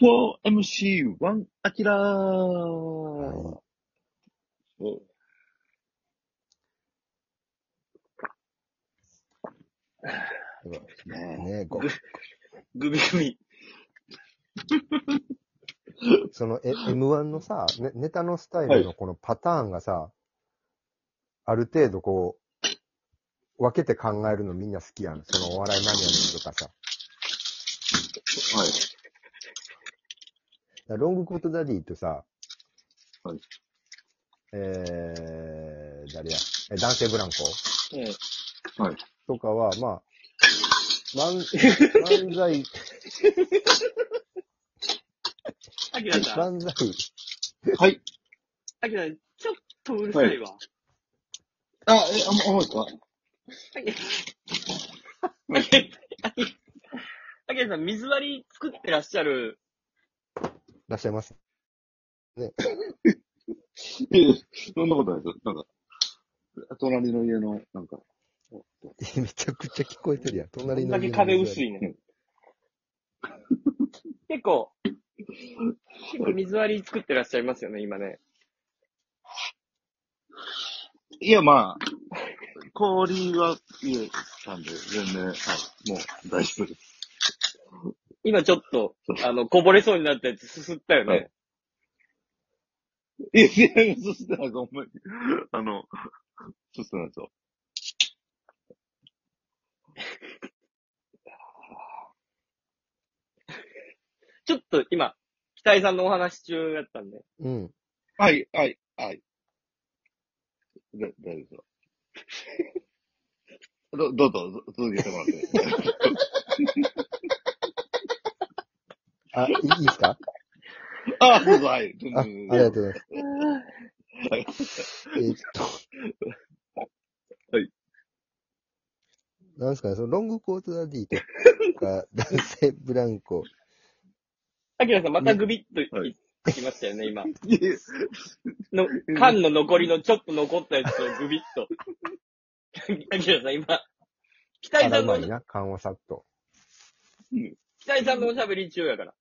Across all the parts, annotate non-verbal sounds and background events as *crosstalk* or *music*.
4MC1 アキラー、そうねねご *laughs* グビグビ。そのえ *laughs* M1 のさ、ね、ネタのスタイルのこのパターンがさ、ある程度こう、分けて考えるのみんな好きやん。そのお笑いマニアの人とかさ。はい。ロングコートダディとさ、はいえー、誰や、え男性ブランコ？うん。はい。とかは、まあ、漫漫才、アキラさん、漫才、はい。アキラさん、ちょっとうるさいわ。あ、え、あ、もう、ですかアキアキアキラさん、水割り作ってらっしゃる。らっしゃいます。いやいやそんなことないですよ。なんか、隣の家の、なんか、*laughs* めちゃくちゃ聞こえてるやん。こ隣の家のんだけ壁薄いね。*laughs* 結構、結構水割り作ってらっしゃいますよね、今ね。いや、まあ、氷は家たんで、全然、はい、もう大丈夫です。今ちょっと、*laughs* あの、こぼれそうになったやつすすったよね。はいいや、いや、そしてなんか、ほんまに、あの、そしてなんですよ。*laughs* ちょっと今、北井さんのお話中だったんで。うん。はい、はい、はい。だ、大丈夫ですよ。*laughs* ど、どうぞ、続けてもらって。あ、いいですか？*laughs* あ、どうぞ、はい。あ、ありがとうございます。はい。えーっと。はい。なんですかね、そのロングコートダディとか、*laughs* 男性ブランコ。アキラさんまたグビッとはいきましたよね、今。の、缶の残りのちょっと残ったやつをグビッと。*laughs* アキラさん今、北あ井さんの、らうまいな、緩和さっと。北井さんのおしゃべり中やから。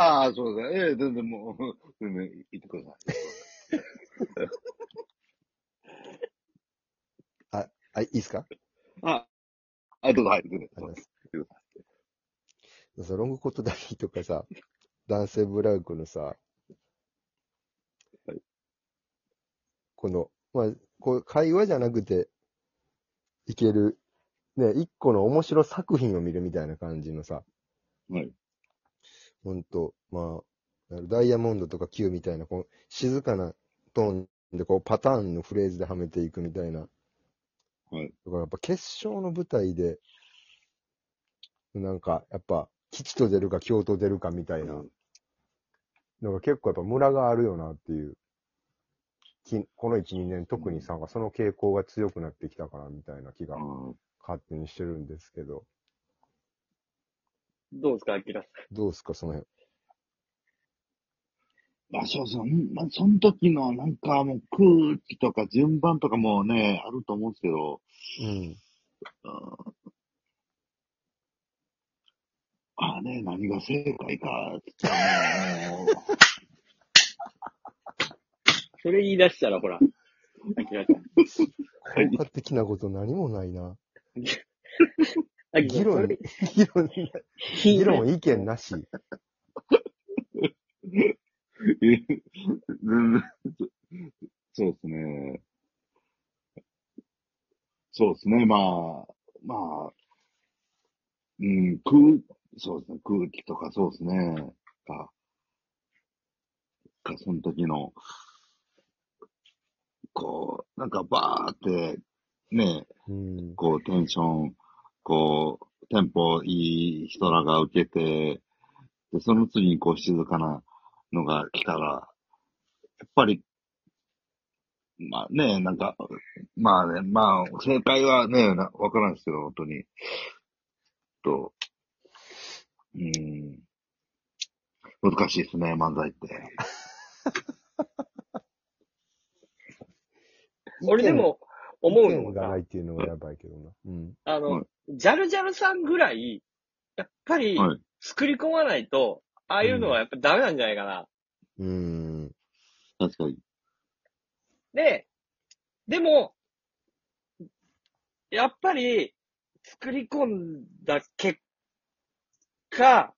ああ、そうですね。ええ全然もう、全然言ってください。あ、いいですか？あ、あ、どうぞ、はい。全然ありがとうございます。そのロングコートダディとかさ、男性ブランコのさ、はいこの、まあ、こう、会話じゃなくて、いける、ね、一個の面白作品を見るみたいな感じのさ、はい。ほんと、まあ、ダイヤモンドとか Q みたいな、こう、静かなトーンで、こう、パターンのフレーズではめていくみたいな。はい。だからやっぱ決勝の舞台で、なんか、やっぱ、吉と出るか京と出るかみたいなのが結構やっぱムラがあるよなっていう。きこの1、2年特にさ、その傾向が強くなってきたかなみたいな気がうん勝手にしてるんですけど、どうですか、アキラさどうですか、その辺。まあ、そうそう。んまあ、その時の、なんかもう空気とか順番とかもね、あると思うんですけど、うん。うんああね、何が正解か、って言ったらもう、ん。*laughs* それ言い出したら、ほら、アキラさん。はい効果的なこと何もないな。*laughs* アキラさん、そ議論れ、議論、議論意見なし。え全然、そうですね。そうですね、まあ、まあ、うん、空、そうですね、空気とかそうですね、か、か、その時の、こう、なんかバーって、ね、うん。こう、テンション、こう、テンポいい人らが受けて、で、その次にこう、静かなのが来たら、やっぱり、まあね、なんか、まあね、まあ、正解はね、わからんですけど、本当に。と、うん、難しいですね、漫才って。*laughs* 俺でも、思う意のが見がない、っていうのがやばいけどな。うん。あはの、ジャルジャルさんぐらい、やっぱりはい、作り込まないと、ああいうのはやっぱダメなんじゃないかな。うーん。確かに。で、でも、やっぱり、作り込んだ結果、は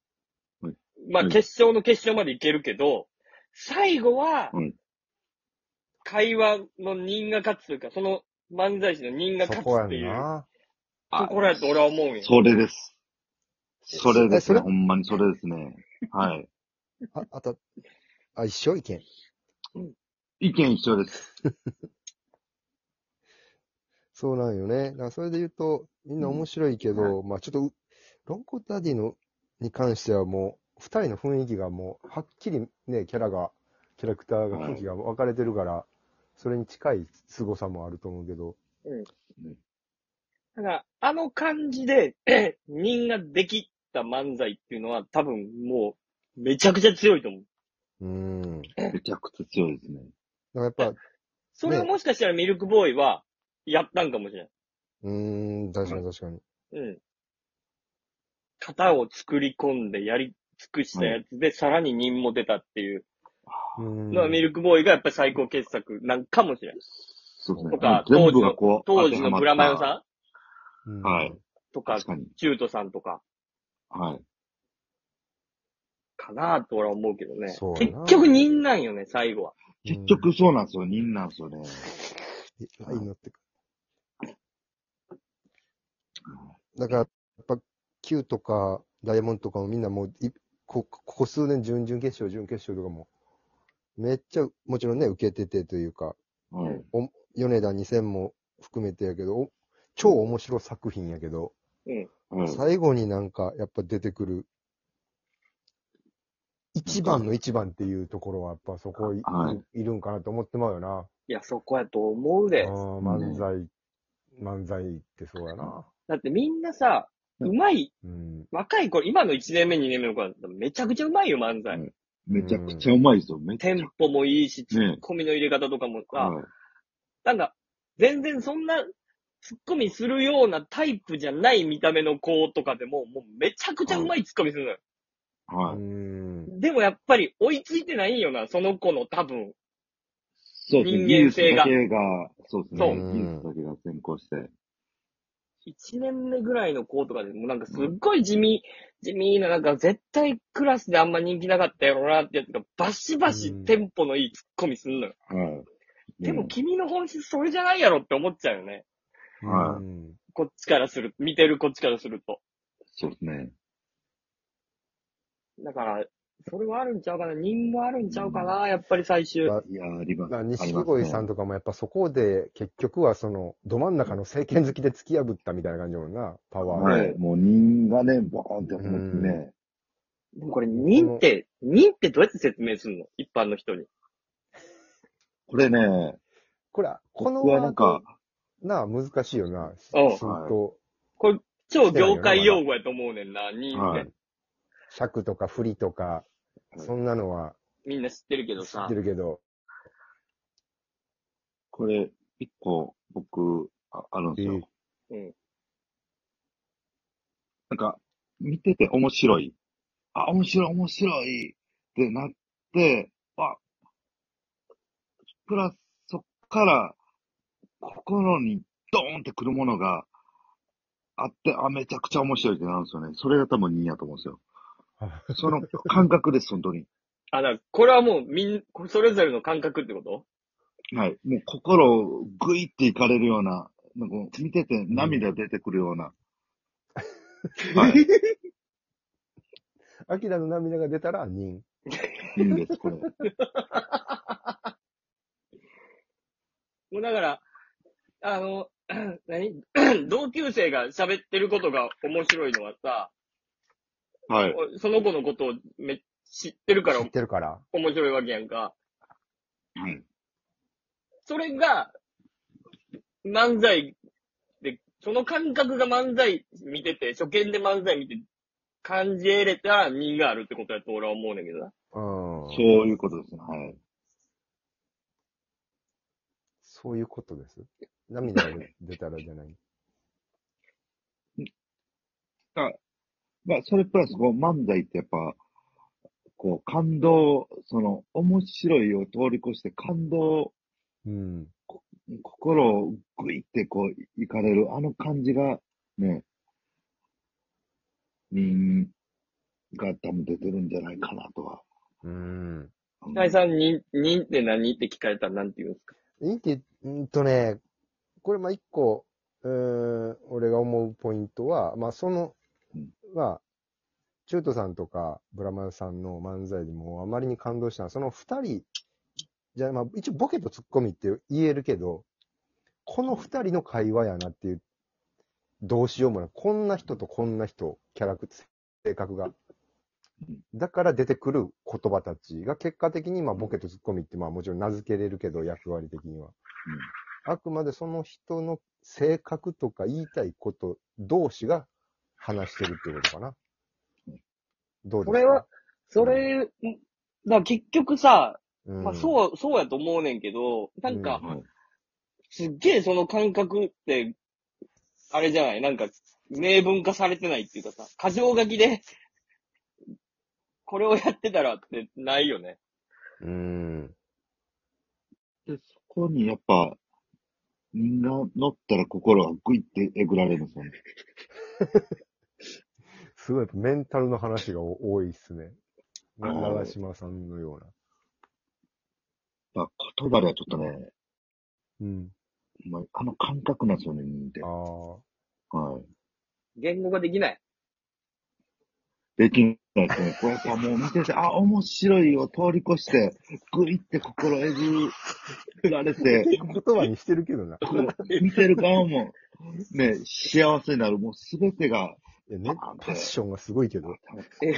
いまあはい決勝の決勝までいけるけど、最後ははい、会話の人が勝つというか、その漫才師の人が勝つそこやっていう。ところやと俺は思うんよ。それです。それですね。えそれ？ほんまにそれですね。はい。あ、あと、あ、一緒意見？意見一緒です。*laughs* そうなんよね。だからそれで言うと、みんな面白いけど、まあちょっとう、ロンコダディの、に関してはもう、二人の雰囲気がもう、はっきりね、キャラが、キャラクターが、はい雰囲気が分かれてるから、それに近い凄さもあると思うけど。だから、あの感じで、*clears throat* 人ができた漫才っていうのは多分もう、めちゃくちゃ強いと思う。うーん。だかめちゃくちゃ強いですね。らやっぱ、それはもしかしたらミルクボーイは、やったんかもしれない。うーん、確かに確かに。うん。型を作り込んでやり尽くしたやつで、さらに人も出たっていううーん。のはミルクボーイがやっぱり最高傑作なんかもしれない。そうですね。とかもう全部がこう、当時のブラマヨん？さうんはい。んとか。チュートさんとか、はい。かなと俺は思うけどね。結局人なんよね、最後は。うん結局そうなんですよ。人なんですよね。えライン乗ってくだから、やっぱ、Q とか、ダイヤモンドとかもみんなもういこ、ここ数年、準々決勝、準決勝とかも、めっちゃ、もちろんね、受けててというか、はい。お米田2000も含めてやけど、お超面白作品やけど、はい。最後になんか、やっぱ出てくる、一番の一番っていうところは、やっぱそこい,、はいい、るんかなと思ってまうよな。いや、そこやと思うで。あー漫才、漫才ってそうやな。だってみんなさ、うまい、うん。若い子、今の1年目、2年目の子だったらめちゃくちゃうまいよ、漫才。うんめちゃくちゃうまいですよ。めちゃテンポもいいし、ツねッコミの入れ方とかもさ、はい。なんか、全然そんな、ツッコミするようなタイプじゃない見た目の子とかでも、もうめちゃくちゃうまいツッコミするのよ。はい。うん。でもやっぱり追いついてないんよな、その子の多分。そうですね。人間性が技術だけが、そうですね。そう技術だけが先行して。1年目ぐらいの子とかでもなんかすっごい地味、地味な、なんか絶対クラスであんま人気なかったやろなってやつがバシバシテンポのいいツッコミすんのよ。はい。でもうん君の本質それじゃないやろって思っちゃうよね。はいうんこっちからする、見てるこっちからすると。そうですね。だから、それはあるんちゃうかな。人もあるんちゃうかな、やっぱり最終。あいや、あります。まあ、あります錦鯉さんねとかもやっぱそこで結局はその、ど真ん中の政権好きで突き破ったみたいな感じだもんな、パワーが。はい。もう人がね、ボーンってやってね。でもこれ、人って、人ってどうやって説明するの？一般の人に。これね、これ、このなんか、なあ、難しいよな。うんすると、これ、超業界用語やと思うねんな、人って。はい尺とか振りとか、はいそんなのはみんな知ってるけどさ知って。るけど、これ、一個、僕、ああるんですよ。うん。なんか、見てて面白い。あ、面白い、面白いってなって、あ、プラス、そっから、心にドーンってくるものがあって、あ、めちゃくちゃ面白いってなるんですよね。それが多分2やと思うんですよ。*laughs* その感覚です、本当に。あ、だからこれはもうみん、それぞれの感覚ってこと？はい。もう心をグイっていかれるような、なんか見てて涙出てくるような。はい。アキラの涙が出たら人。いいんです、これ。もうだから、あの、*clears throat* 何？*clears throat* 同級生が喋ってることが面白いのはさ、はい。その子のことをめ知ってるから知ってるから。面白いわけやんか。はい。それが、漫才で、その感覚が漫才見てて、初見で漫才見て、感じ得れたら人があるってことやと俺は思うねんだけどな。うん。そういうことですね。はい。そういうことです。涙が出たらじゃない。*laughs* まあ、それプラス、こう、漫才ってやっぱ、こう、感動、その、面白いを通り越して感動、うん。心をグイってこう、いかれる、あの感じが、ね、人が多分出てるんじゃないかなとは。うん。うん北井さんに、人って何って聞かれたら何て言うんですか？いいって、うんとね、これまあ一個、うーん、俺が思うポイントは、まあそのうん、まあ、中途さんとかブラマヨさんの漫才でもあまりに感動したのは、その二人、じゃあまあ一応ボケとツッコミって言えるけど、この二人の会話やなっていう、どうしようもない。こんな人とこんな人、キャラクター、性格が。だから出てくる言葉たちが結果的に、まあ、ボケとツッコミって、まあ、もちろん名付けれるけど、役割的には。あくまでその人の性格とか言いたいこと同士が話してるってことかな。どうですか？これは、それ、だ結局さ、うん、まあそう、そうやと思うねんけど、なんか、はいすっげえその感覚って、あれじゃない？なんか、明文化されてないっていうかさ、過剰書きで、*laughs* これをやってたらってないよね。うん。で、そこにやっぱ、みんな乗ったら心がグイってえぐられるんですよね。*laughs* すごい、やっぱメンタルの話が多いっすね。長島さんのような。まあ、言葉ではちょっとね、うん。まあ、あの感覚なんですよね、人ってあ。あ。はい。言語ができない。できないですね。こうやっぱもう見てて、あ、面白いを通り越して、グイって心えぐられて、言葉にしてるけどな。こう見てる側も、ね、幸せになる、もうすべてが、いやね、パッションがすごいけど。え